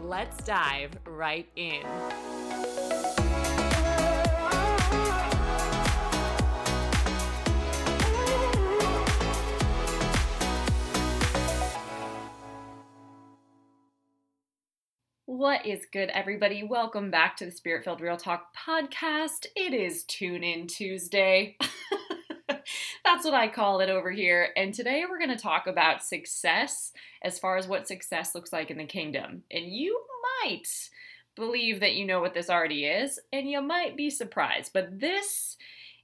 let's dive right in. What is good, everybody? Welcome back to the Spirit Filled Real Talk podcast. It is Tune In Tuesday. That's what I call it over here. And today we're going to talk about success as far as what success looks like in the kingdom. And you might believe that you know what this already is, and you might be surprised. But this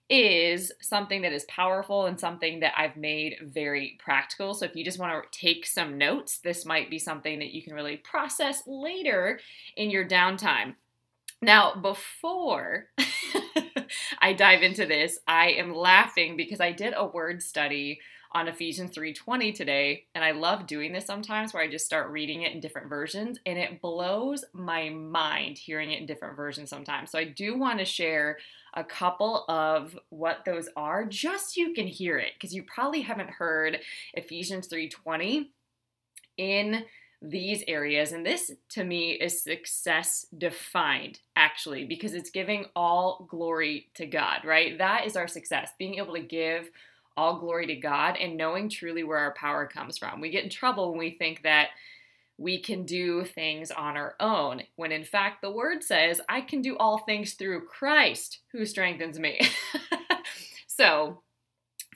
is something that is powerful and something that I've made very practical. So if you just want to take some notes, this might be something that you can really process later in your downtime. Now, before I dive into this, I am laughing because I did a word study on Ephesians 3:20 today, and I love doing this sometimes where I just start reading it in different versions and it blows my mind hearing it in different versions sometimes. So I do want to share a couple of what those are just so you can hear it because you probably haven't heard Ephesians 3:20 in these areas. And this to me is success defined, actually, because it's giving all glory to God, right? That is our success, being able to give all glory to God and knowing truly where our power comes from. We get in trouble when we think that we can do things on our own, when in fact the word says, I can do all things through Christ who strengthens me. so,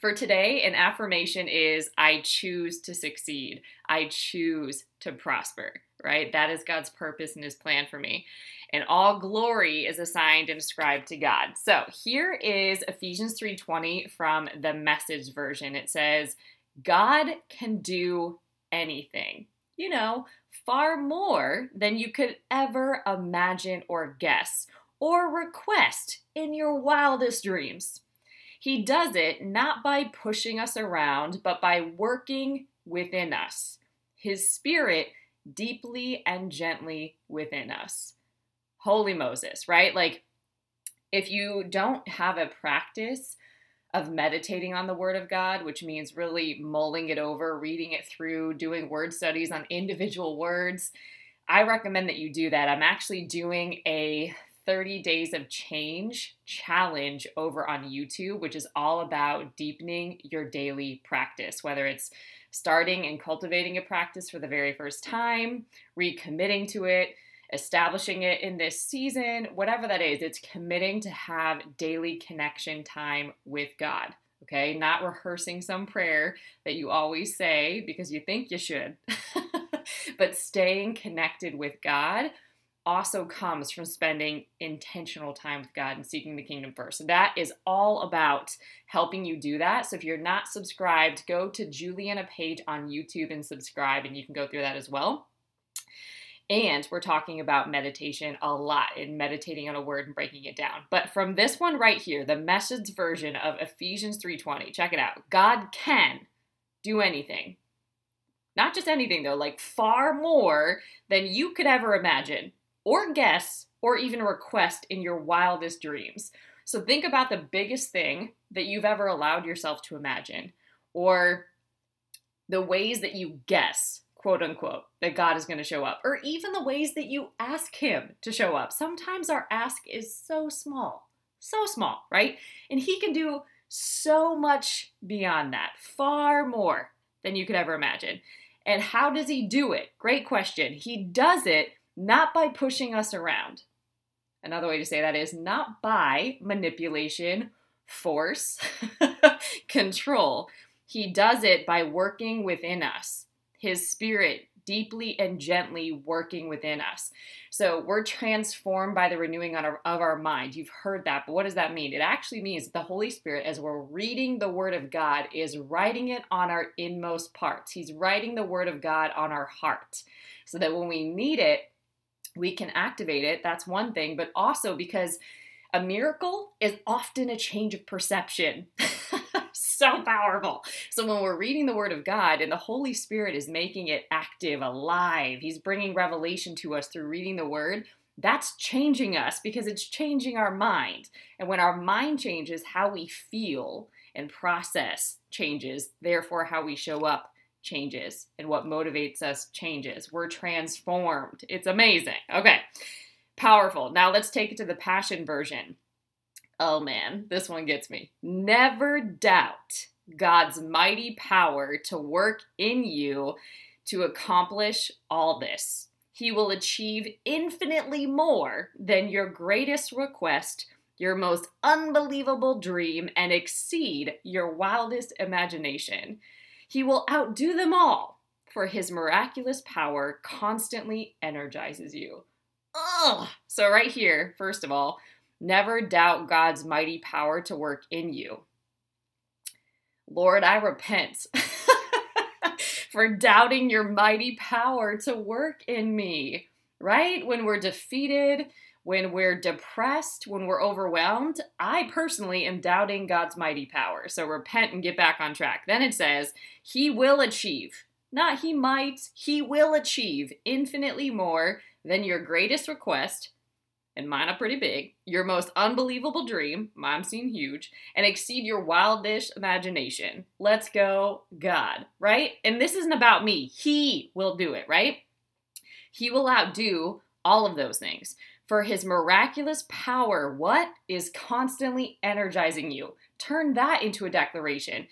for today, an affirmation is I choose to succeed. I choose to prosper, right? That is God's purpose and his plan for me. And all glory is assigned and ascribed to God. So, here is Ephesians 3:20 from the message version. It says, "God can do anything." You know, far more than you could ever imagine or guess or request in your wildest dreams. He does it not by pushing us around, but by working within us. His spirit deeply and gently within us. Holy Moses, right? Like, if you don't have a practice of meditating on the Word of God, which means really mulling it over, reading it through, doing word studies on individual words, I recommend that you do that. I'm actually doing a 30 Days of Change challenge over on YouTube, which is all about deepening your daily practice, whether it's starting and cultivating a practice for the very first time, recommitting to it, establishing it in this season, whatever that is, it's committing to have daily connection time with God. Okay, not rehearsing some prayer that you always say because you think you should, but staying connected with God also comes from spending intentional time with God and seeking the kingdom first. So that is all about helping you do that. So if you're not subscribed, go to Juliana Page on YouTube and subscribe, and you can go through that as well. And we're talking about meditation a lot and meditating on a word and breaking it down. But from this one right here, the message version of Ephesians 3:20, check it out. God can do anything. Not just anything though, like far more than you could ever imagine or guess or even request in your wildest dreams. So think about the biggest thing that you've ever allowed yourself to imagine, or the ways that you guess, quote unquote, that God is going to show up, or even the ways that you ask Him to show up. Sometimes our ask is so small, so small, right? And He can do so much beyond that, far more than you could ever imagine. And how does He do it? Great question. He does it not by pushing us around. Another way to say that is not by manipulation, force, control. He does it by working within us, His Spirit deeply and gently working within us. So we're transformed by the renewing of our mind. You've heard that, but what does that mean? It actually means the Holy Spirit, as we're reading the Word of God, is writing it on our inmost parts. He's writing the Word of God on our heart so that when we need it, we can activate it. That's one thing, but also because a miracle is often a change of perception. so powerful. So when we're reading the Word of God and the Holy Spirit is making it active, alive, He's bringing revelation to us through reading the Word, that's changing us because it's changing our mind. And when our mind changes, how we feel and process changes. Therefore, how we show up changes and what motivates us changes. We're transformed. It's amazing. Okay, powerful. Now let's take it to the passion version. Oh man, this one gets me. Never doubt God's mighty power to work in you to accomplish all this. He will achieve infinitely more than your greatest request, your most unbelievable dream, and exceed your wildest imagination. He will outdo them all, for his miraculous power constantly energizes you. Ugh! So, right here, first of all, never doubt God's mighty power to work in you. Lord, I repent for doubting your mighty power to work in me, right? When we're defeated, when we're depressed, when we're overwhelmed, I personally am doubting God's mighty power. So repent and get back on track. Then it says, He will achieve, not He might, He will achieve infinitely more than your greatest request, and mine are pretty big, your most unbelievable dream, mine seem huge, and exceed your wildest imagination. Let's go, God, right? And this isn't about me. He will do it, right? He will outdo all of those things for his miraculous power, what is constantly energizing you? Turn that into a declaration.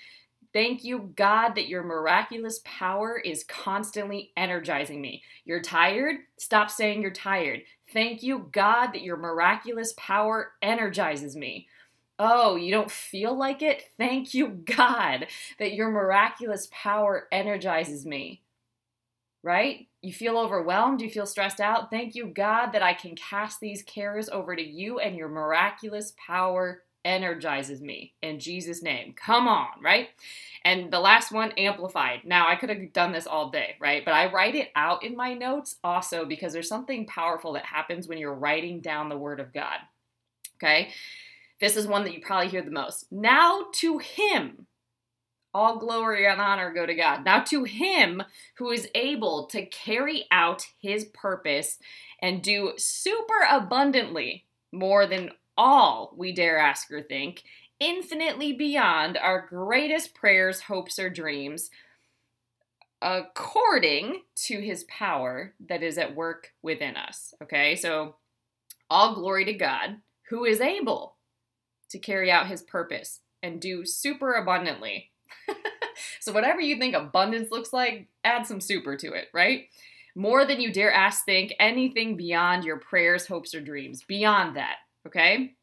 Thank you, God, that your miraculous power is constantly energizing me. You're tired? Stop saying you're tired. Thank you, God, that your miraculous power energizes me. Oh, you don't feel like it? Thank you, God, that your miraculous power energizes me. Right? You feel overwhelmed? You feel stressed out? Thank you, God, that I can cast these cares over to you and your miraculous power energizes me in Jesus' name. Come on, right? And the last one, amplified. Now, I could have done this all day, right? But I write it out in my notes also because there's something powerful that happens when you're writing down the Word of God. Okay? This is one that you probably hear the most. Now to Him all glory and honor go to God. Now, to Him who is able to carry out His purpose and do super abundantly more than all we dare ask or think, infinitely beyond our greatest prayers, hopes, or dreams, according to His power that is at work within us. Okay, so all glory to God who is able to carry out His purpose and do super abundantly so, whatever you think abundance looks like, add some super to it, right? More than you dare ask, think, anything beyond your prayers, hopes, or dreams. Beyond that, okay?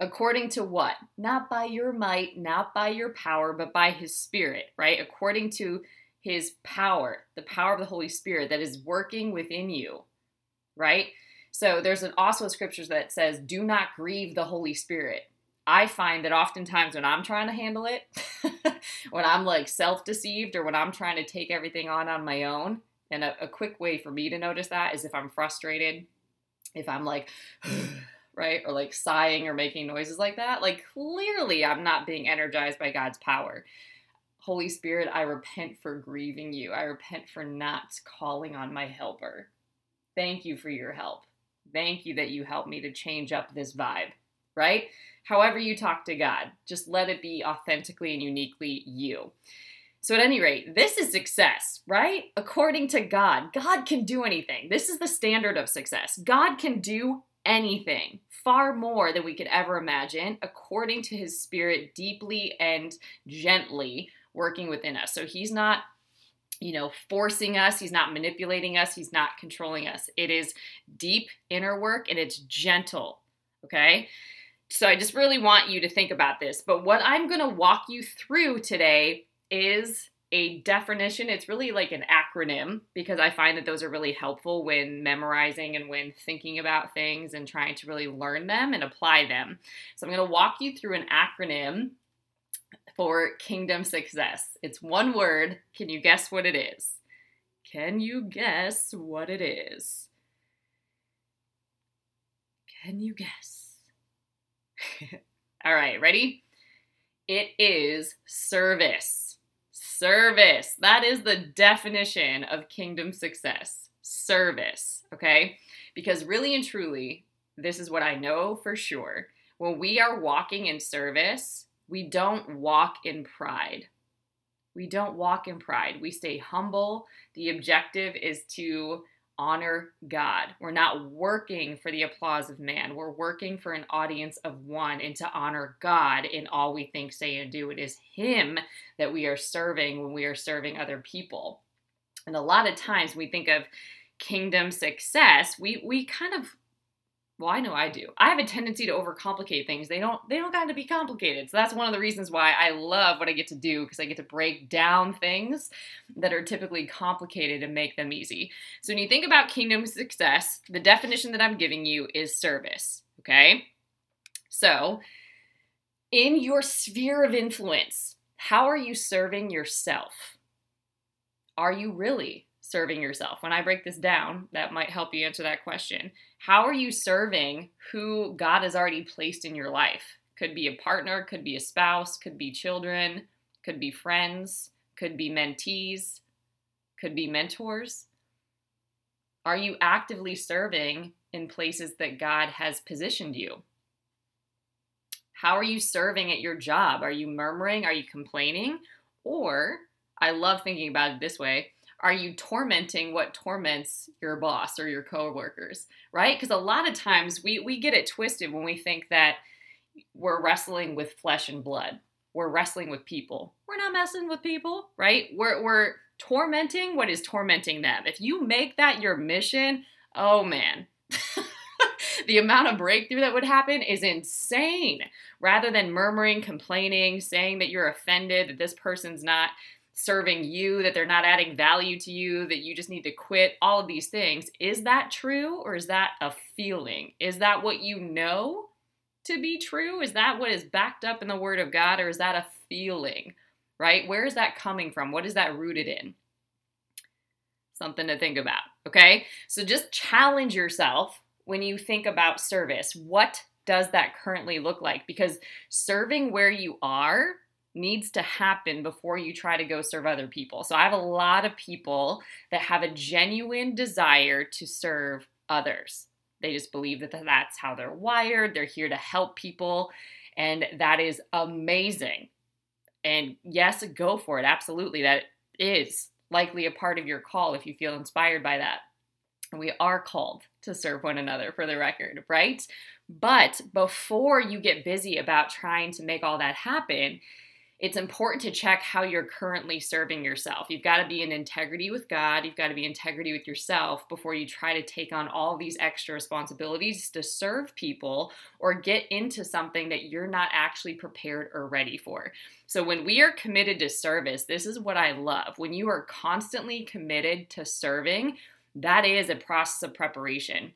According to what? Not by your might, not by your power, but by his spirit, right? According to his power, the power of the Holy Spirit that is working within you, right? So there's an also scriptures that says, "Do not grieve the Holy Spirit." I find that oftentimes when I'm trying to handle it, when I'm like self deceived or when I'm trying to take everything on on my own, and a, a quick way for me to notice that is if I'm frustrated, if I'm like, right, or like sighing or making noises like that, like clearly I'm not being energized by God's power. Holy Spirit, I repent for grieving you. I repent for not calling on my helper. Thank you for your help. Thank you that you helped me to change up this vibe, right? However you talk to God. Just let it be authentically and uniquely you. So, at any rate, this is success, right? According to God, God can do anything. This is the standard of success. God can do anything, far more than we could ever imagine, according to his spirit, deeply and gently working within us. So, he's not you know, forcing us. He's not manipulating us. He's not controlling us. It is deep inner work and it's gentle. Okay. So I just really want you to think about this. But what I'm going to walk you through today is a definition. It's really like an acronym because I find that those are really helpful when memorizing and when thinking about things and trying to really learn them and apply them. So I'm going to walk you through an acronym for kingdom success. It's one word. Can you guess what it is? Can you guess what it is? Can you guess? All right, ready? It is service. Service. That is the definition of kingdom success. Service, okay? Because really and truly, this is what I know for sure. When we are walking in service, we don't walk in pride. We don't walk in pride. We stay humble. The objective is to honor God. We're not working for the applause of man. We're working for an audience of one and to honor God in all we think, say, and do. It is Him that we are serving when we are serving other people. And a lot of times we think of kingdom success, we, we kind of well i know i do. I have a tendency to overcomplicate things. They don't they don't got to be complicated. So that's one of the reasons why i love what i get to do because i get to break down things that are typically complicated and make them easy. So when you think about kingdom success the definition that i'm giving you is service okay? So in your sphere of influence how are you serving yourself? Are you really serving yourself? When I break this down, that might help you answer that question. How are you serving who God has already placed in your life? Could be a partner, could be a spouse, could be children, could be friends, could be mentees, could be mentors. Are you actively serving in places that God has positioned you? How are you serving at your job? Are you murmuring? Are you complaining? Or, I love thinking about it this way are you tormenting what torments your boss or your coworkers, right? Because a lot of times we, we get it twisted when we think that we're wrestling with flesh and blood. We're wrestling with people. We're not messing with people, right? We're, we're tormenting what is tormenting them. If you make that your mission, oh man, the amount of breakthrough that would happen is insane. Rather than murmuring, complaining, saying that you're offended that this person's not serving you, that they're not adding value to you, that you just need to quit, all of these things. Is that true or is that a feeling? Is that what you know to be true? Is that what is backed up in the Word of God or is that a feeling? Right? Where is that coming from? What is that rooted in? Something to think about. Okay? So just challenge yourself when you think about service. What does that currently look like? Because serving where you are needs to happen before you try to go serve other people. So I have a lot of people that have a genuine desire to serve others. They just believe that that's how they're wired. They're here to help people, and that is amazing. And yes, go for it. Absolutely. That is likely a part of your call if you feel inspired by that. We are called to serve one another for the record, right? But before you get busy about trying to make all that happen, it's important to check how you're currently serving yourself. You've got to be in integrity with God, you've got to be integrity with yourself before you try to take on all these extra responsibilities to serve people or get into something that you're not actually prepared or ready for. So, when we are committed to service, this is what I love. When you are constantly committed to serving, that is a process of preparation.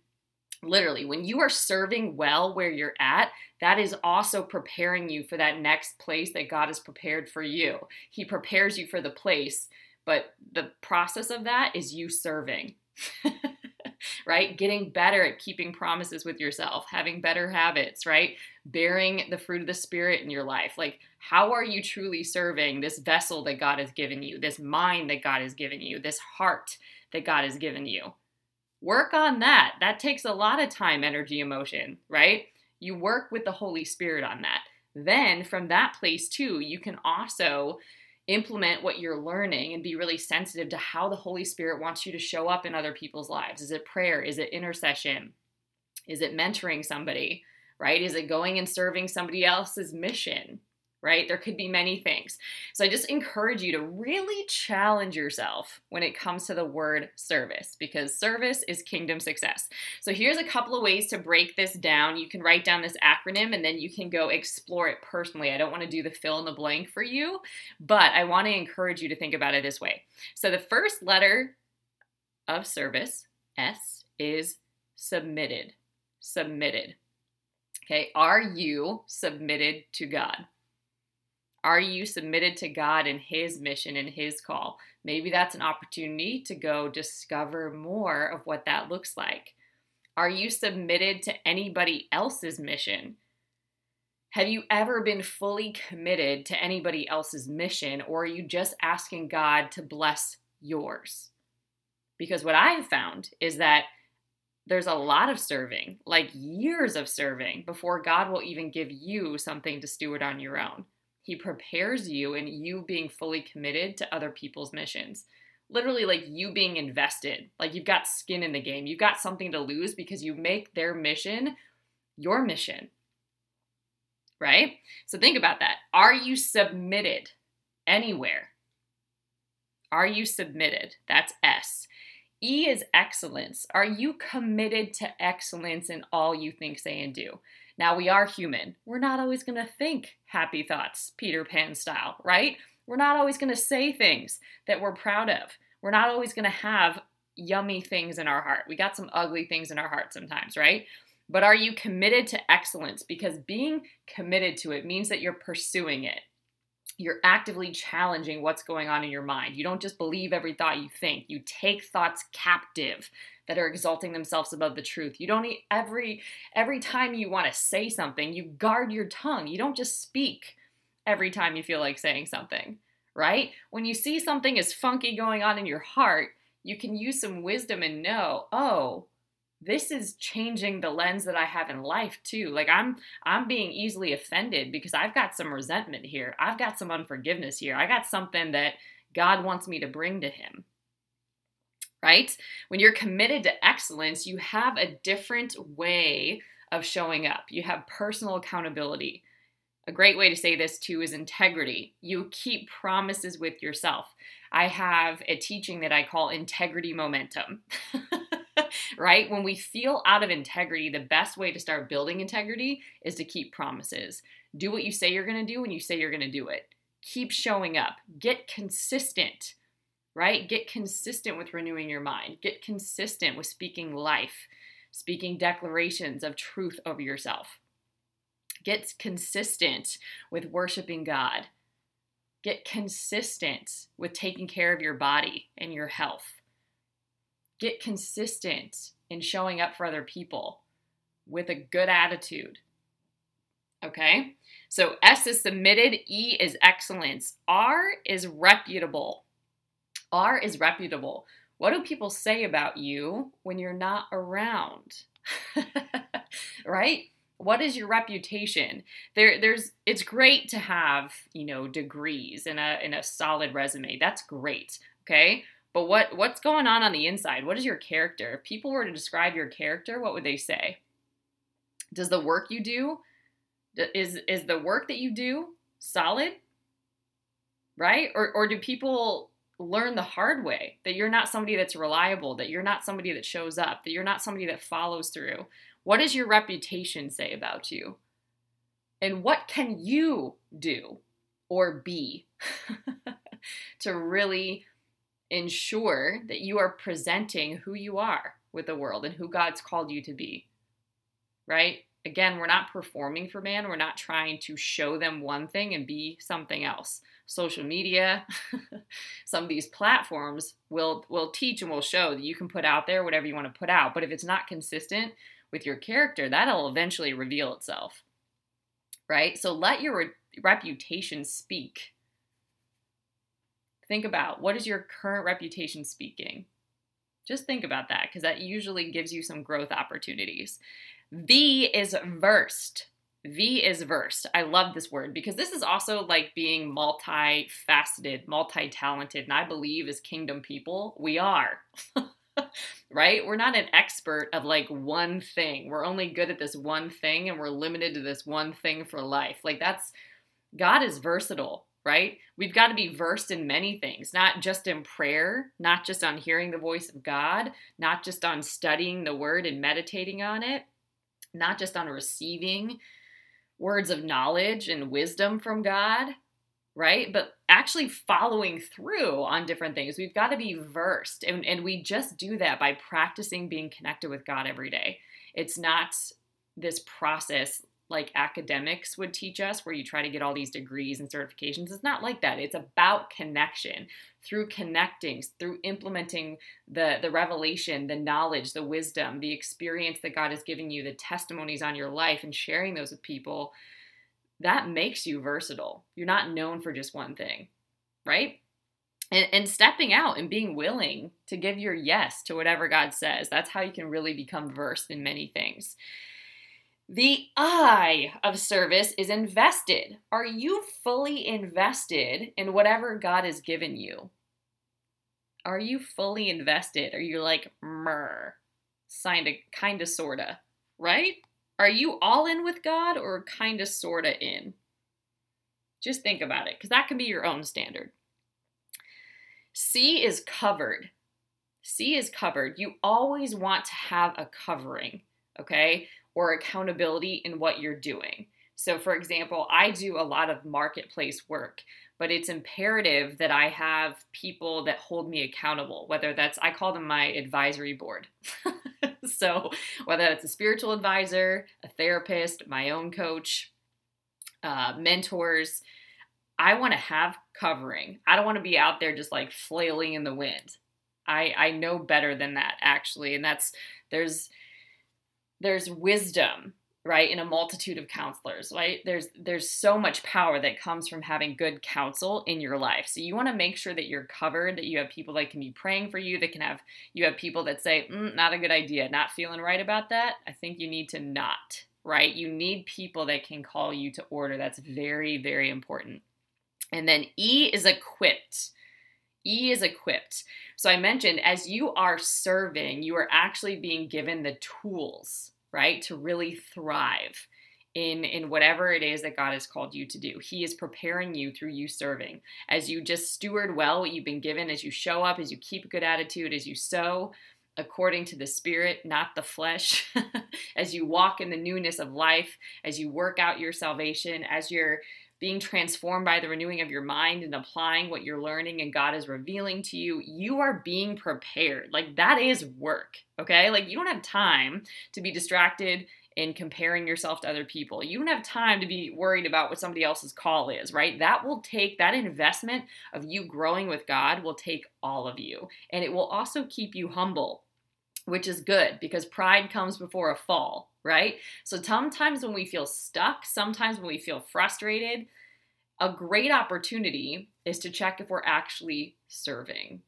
Literally, when you are serving well where you're at, that is also preparing you for that next place that God has prepared for you. He prepares you for the place, but the process of that is you serving. right? Getting better at keeping promises with yourself, having better habits, right? Bearing the fruit of the Spirit in your life. Like, how are you truly serving this vessel that God has given you, this mind that God has given you, this heart that God has given you? Work on that. That takes a lot of time, energy, emotion, right? You work with the Holy Spirit on that. Then, from that place, too, you can also implement what you're learning and be really sensitive to how the Holy Spirit wants you to show up in other people's lives. Is it prayer? Is it intercession? Is it mentoring somebody? Right? Is it going and serving somebody else's mission? Right? There could be many things. So I just encourage you to really challenge yourself when it comes to the word service because service is kingdom success. So here's a couple of ways to break this down. You can write down this acronym and then you can go explore it personally. I don't want to do the fill in the blank for you, but I want to encourage you to think about it this way. So the first letter of service, S, is submitted. Submitted. Okay, are you submitted to God? Are you submitted to God and His mission and His call? Maybe that's an opportunity to go discover more of what that looks like. Are you submitted to anybody else's mission? Have you ever been fully committed to anybody else's mission, or are you just asking God to bless yours? Because what I have found is that there's a lot of serving, like years of serving, before God will even give you something to steward on your own. He prepares you and you being fully committed to other people's missions. Literally, like you being invested, like you've got skin in the game. You've got something to lose because you make their mission your mission. Right? So think about that. Are you submitted anywhere? Are you submitted? That's S. E is excellence. Are you committed to excellence in all you think, say, and do? Now, we are human. We're not always going to think happy thoughts, Peter Pan style, right? We're not always going to say things that we're proud of. We're not always going to have yummy things in our heart. We got some ugly things in our heart sometimes, right? But are you committed to excellence? Because being committed to it means that you're pursuing it. You're actively challenging what's going on in your mind. You don't just believe every thought you think. You take thoughts captive that are exalting themselves above the truth. You don't every every time you want to say something, you guard your tongue. You don't just speak every time you feel like saying something, right? When you see something is funky going on in your heart, you can use some wisdom and know, "Oh, this is changing the lens that I have in life too. Like I'm I'm being easily offended because I've got some resentment here. I've got some unforgiveness here. I got something that God wants me to bring to him right? When you're committed to excellence, you have a different way of showing up. You have personal accountability. A great way to say this too is integrity. You keep promises with yourself. I have a teaching that I call integrity momentum. right? When we feel out of integrity, the best way to start building integrity is to keep promises. Do what you say you're going to do when you say you're going to do it. Keep showing up. Get consistent right? Get consistent with renewing your mind. Get consistent with speaking life, speaking declarations of truth over yourself. Get consistent with worshiping God. Get consistent with taking care of your body and your health. Get consistent in showing up for other people with a good attitude. Okay? So S is submitted, E is excellence, R is reputable. R is reputable. What do people say about you when you're not around? right? What is your reputation? There there's it's great to have, you know, degrees and a in a solid resume. That's great. Okay? But what what's going on on the inside? What is your character? If people were to describe your character, what would they say? Does the work you do is is the work that you do solid? Right? Or or do people learn the hard way that you're not somebody that's reliable, that you're not somebody that shows up, that you're not somebody that follows through. What does your reputation say about you? And what can you do or be to really ensure that you are presenting who you are with the world and who God's called you to be? Right? Again, we're not performing for man. We're not trying to show them one thing and be something else social media, some of these platforms will will teach and will show that you can put out there whatever you want to put out. But if it's not consistent with your character, that'll eventually reveal itself. Right? So let your re- reputation speak. Think about what is your current reputation speaking? Just think about that because that usually gives you some growth opportunities. V is versed. V is versed. I love this word because this is also like being multifaceted, multi talented. And I believe as kingdom people, we are. right? We're not an expert of like one thing. We're only good at this one thing and we're limited to this one thing for life. Like that's God is versatile, right? We've got to be versed in many things, not just in prayer, not just on hearing the voice of God, not just on studying the word and meditating on it, not just on receiving words of knowledge and wisdom from God, right? But actually following through on different things. We've got to be versed. And, and we just do that by practicing being connected with God every day. It's not this process like academics would teach us, where you try to get all these degrees and certifications. It's not like that. It's about connection through connecting, through implementing the, the revelation, the knowledge, the wisdom, the experience that God is giving you, the testimonies on your life, and sharing those with people. That makes you versatile. You're not known for just one thing, right? And, and stepping out and being willing to give your yes to whatever God says. That's how you can really become versed in many things. The I of service is invested. Are you fully invested in whatever God has given you? Are you fully invested? Are you like, mer, signed a kinda sorta, right? Are you all in with God or kinda sorta in? Just think about it, because that can be your own standard. C is covered. C is covered. You always want to have a covering, okay? Or accountability in what you're doing. So, for example, I do a lot of marketplace work, but it's imperative that I have people that hold me accountable, whether that's, I call them my advisory board. so, whether it's a spiritual advisor, a therapist, my own coach, uh, mentors, I want to have covering. I don't want to be out there just like flailing in the wind. I, I know better than that, actually. And that's, there's, there's wisdom right in a multitude of counselors right? There's there's so much power that comes from having good counsel in your life. So you want to make sure that you're covered that you have people that can be praying for you that can have you have people that say mm, not a good idea not feeling right about that. I think you need to not right? You need people that can call you to order. That's very very important. And then e is equipped. E is equipped. So I mentioned as you are serving, you are actually being given the tools right? To really thrive in in whatever it is that God has called you to do. He is preparing you through you serving. As you just steward well what you've been given, as you show up, as you keep a good attitude, as you sow according to the spirit, not the flesh, as you walk in the newness of life, as you work out your salvation, as you're being transformed by the renewing of your mind and applying what you're learning and God is revealing to you, you are being prepared. Like that is work, okay? Like you don't have time to be distracted in comparing yourself to other people. You don't have time to be worried about what somebody else's call is, right? That will take that investment of you growing with God will take all of you. And it will also keep you humble, which is good because pride comes before a fall, right? So sometimes when we feel stuck, sometimes when we feel frustrated, a great opportunity is to check if we're actually serving.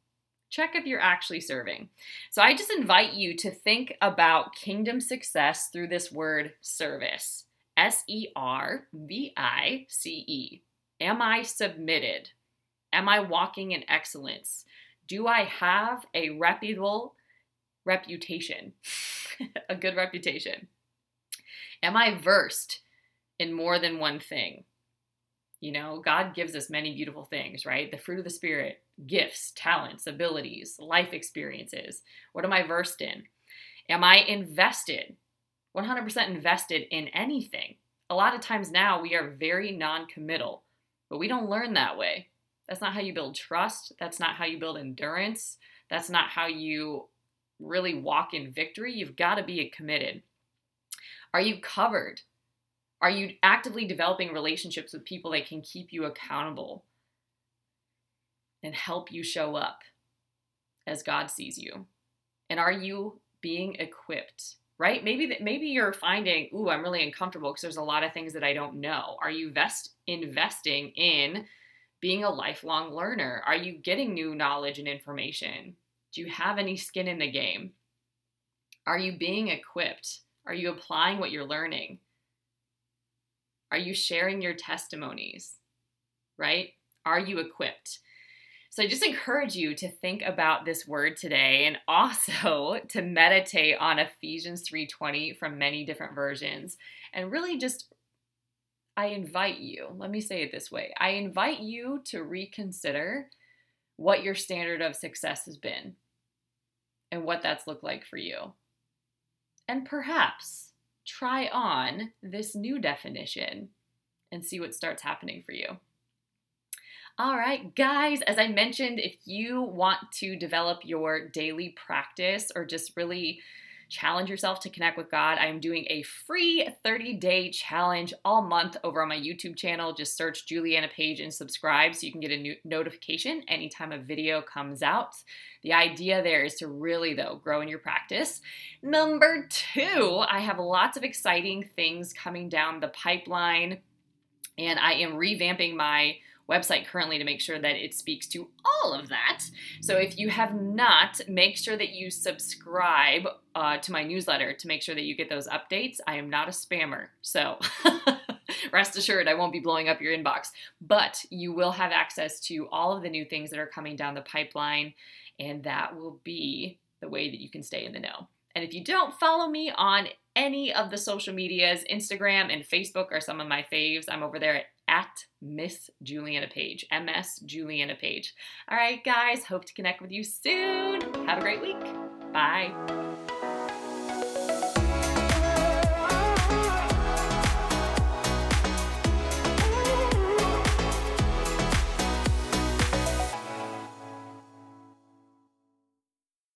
Check if you're actually serving. So I just invite you to think about kingdom success through this word service S E R V I C E. Am I submitted? Am I walking in excellence? Do I have a reputable reputation? a good reputation? Am I versed in more than one thing? You know, God gives us many beautiful things, right? The fruit of the Spirit, gifts, talents, abilities, life experiences. What am I versed in? Am I invested, 100% invested in anything? A lot of times now we are very non committal, but we don't learn that way. That's not how you build trust. That's not how you build endurance. That's not how you really walk in victory. You've got to be committed. Are you covered? Are you actively developing relationships with people that can keep you accountable and help you show up as God sees you? And are you being equipped? Right? Maybe that maybe you're finding, "Ooh, I'm really uncomfortable because there's a lot of things that I don't know." Are you vest, investing in being a lifelong learner? Are you getting new knowledge and information? Do you have any skin in the game? Are you being equipped? Are you applying what you're learning? Are you sharing your testimonies? Right? Are you equipped? So I just encourage you to think about this word today and also to meditate on Ephesians 3:20 from many different versions and really just I invite you, let me say it this way I invite you to reconsider what your standard of success has been and what that's looked like for you. And perhaps try on this new definition and see what starts happening for you. All right, guys, as I mentioned, if you want to develop your daily practice or just really challenge yourself to connect with God, I am doing a free 30 day challenge all month over on my YouTube channel. Just search Juliana Page and subscribe so you can get a new notification anytime a video comes out. The idea there is to really, though, grow in your practice. Number two, I have lots of exciting things coming down the pipeline, and I am revamping my website currently to make sure that it speaks to all of that. So if you have not, make sure that you subscribe uh, to my newsletter to make sure that you get those updates. I am not a spammer, so rest assured I won't be blowing up your inbox, but you will have access to all of the new things that are coming down the pipeline, and that will be the way that you can stay in the know. And if you don't follow me on any of the social medias, Instagram and Facebook are some of my faves. I'm over there at at Miss Juliana Page, MS Juliana Page. All right, guys, hope to connect with you soon. Have a great week. Bye.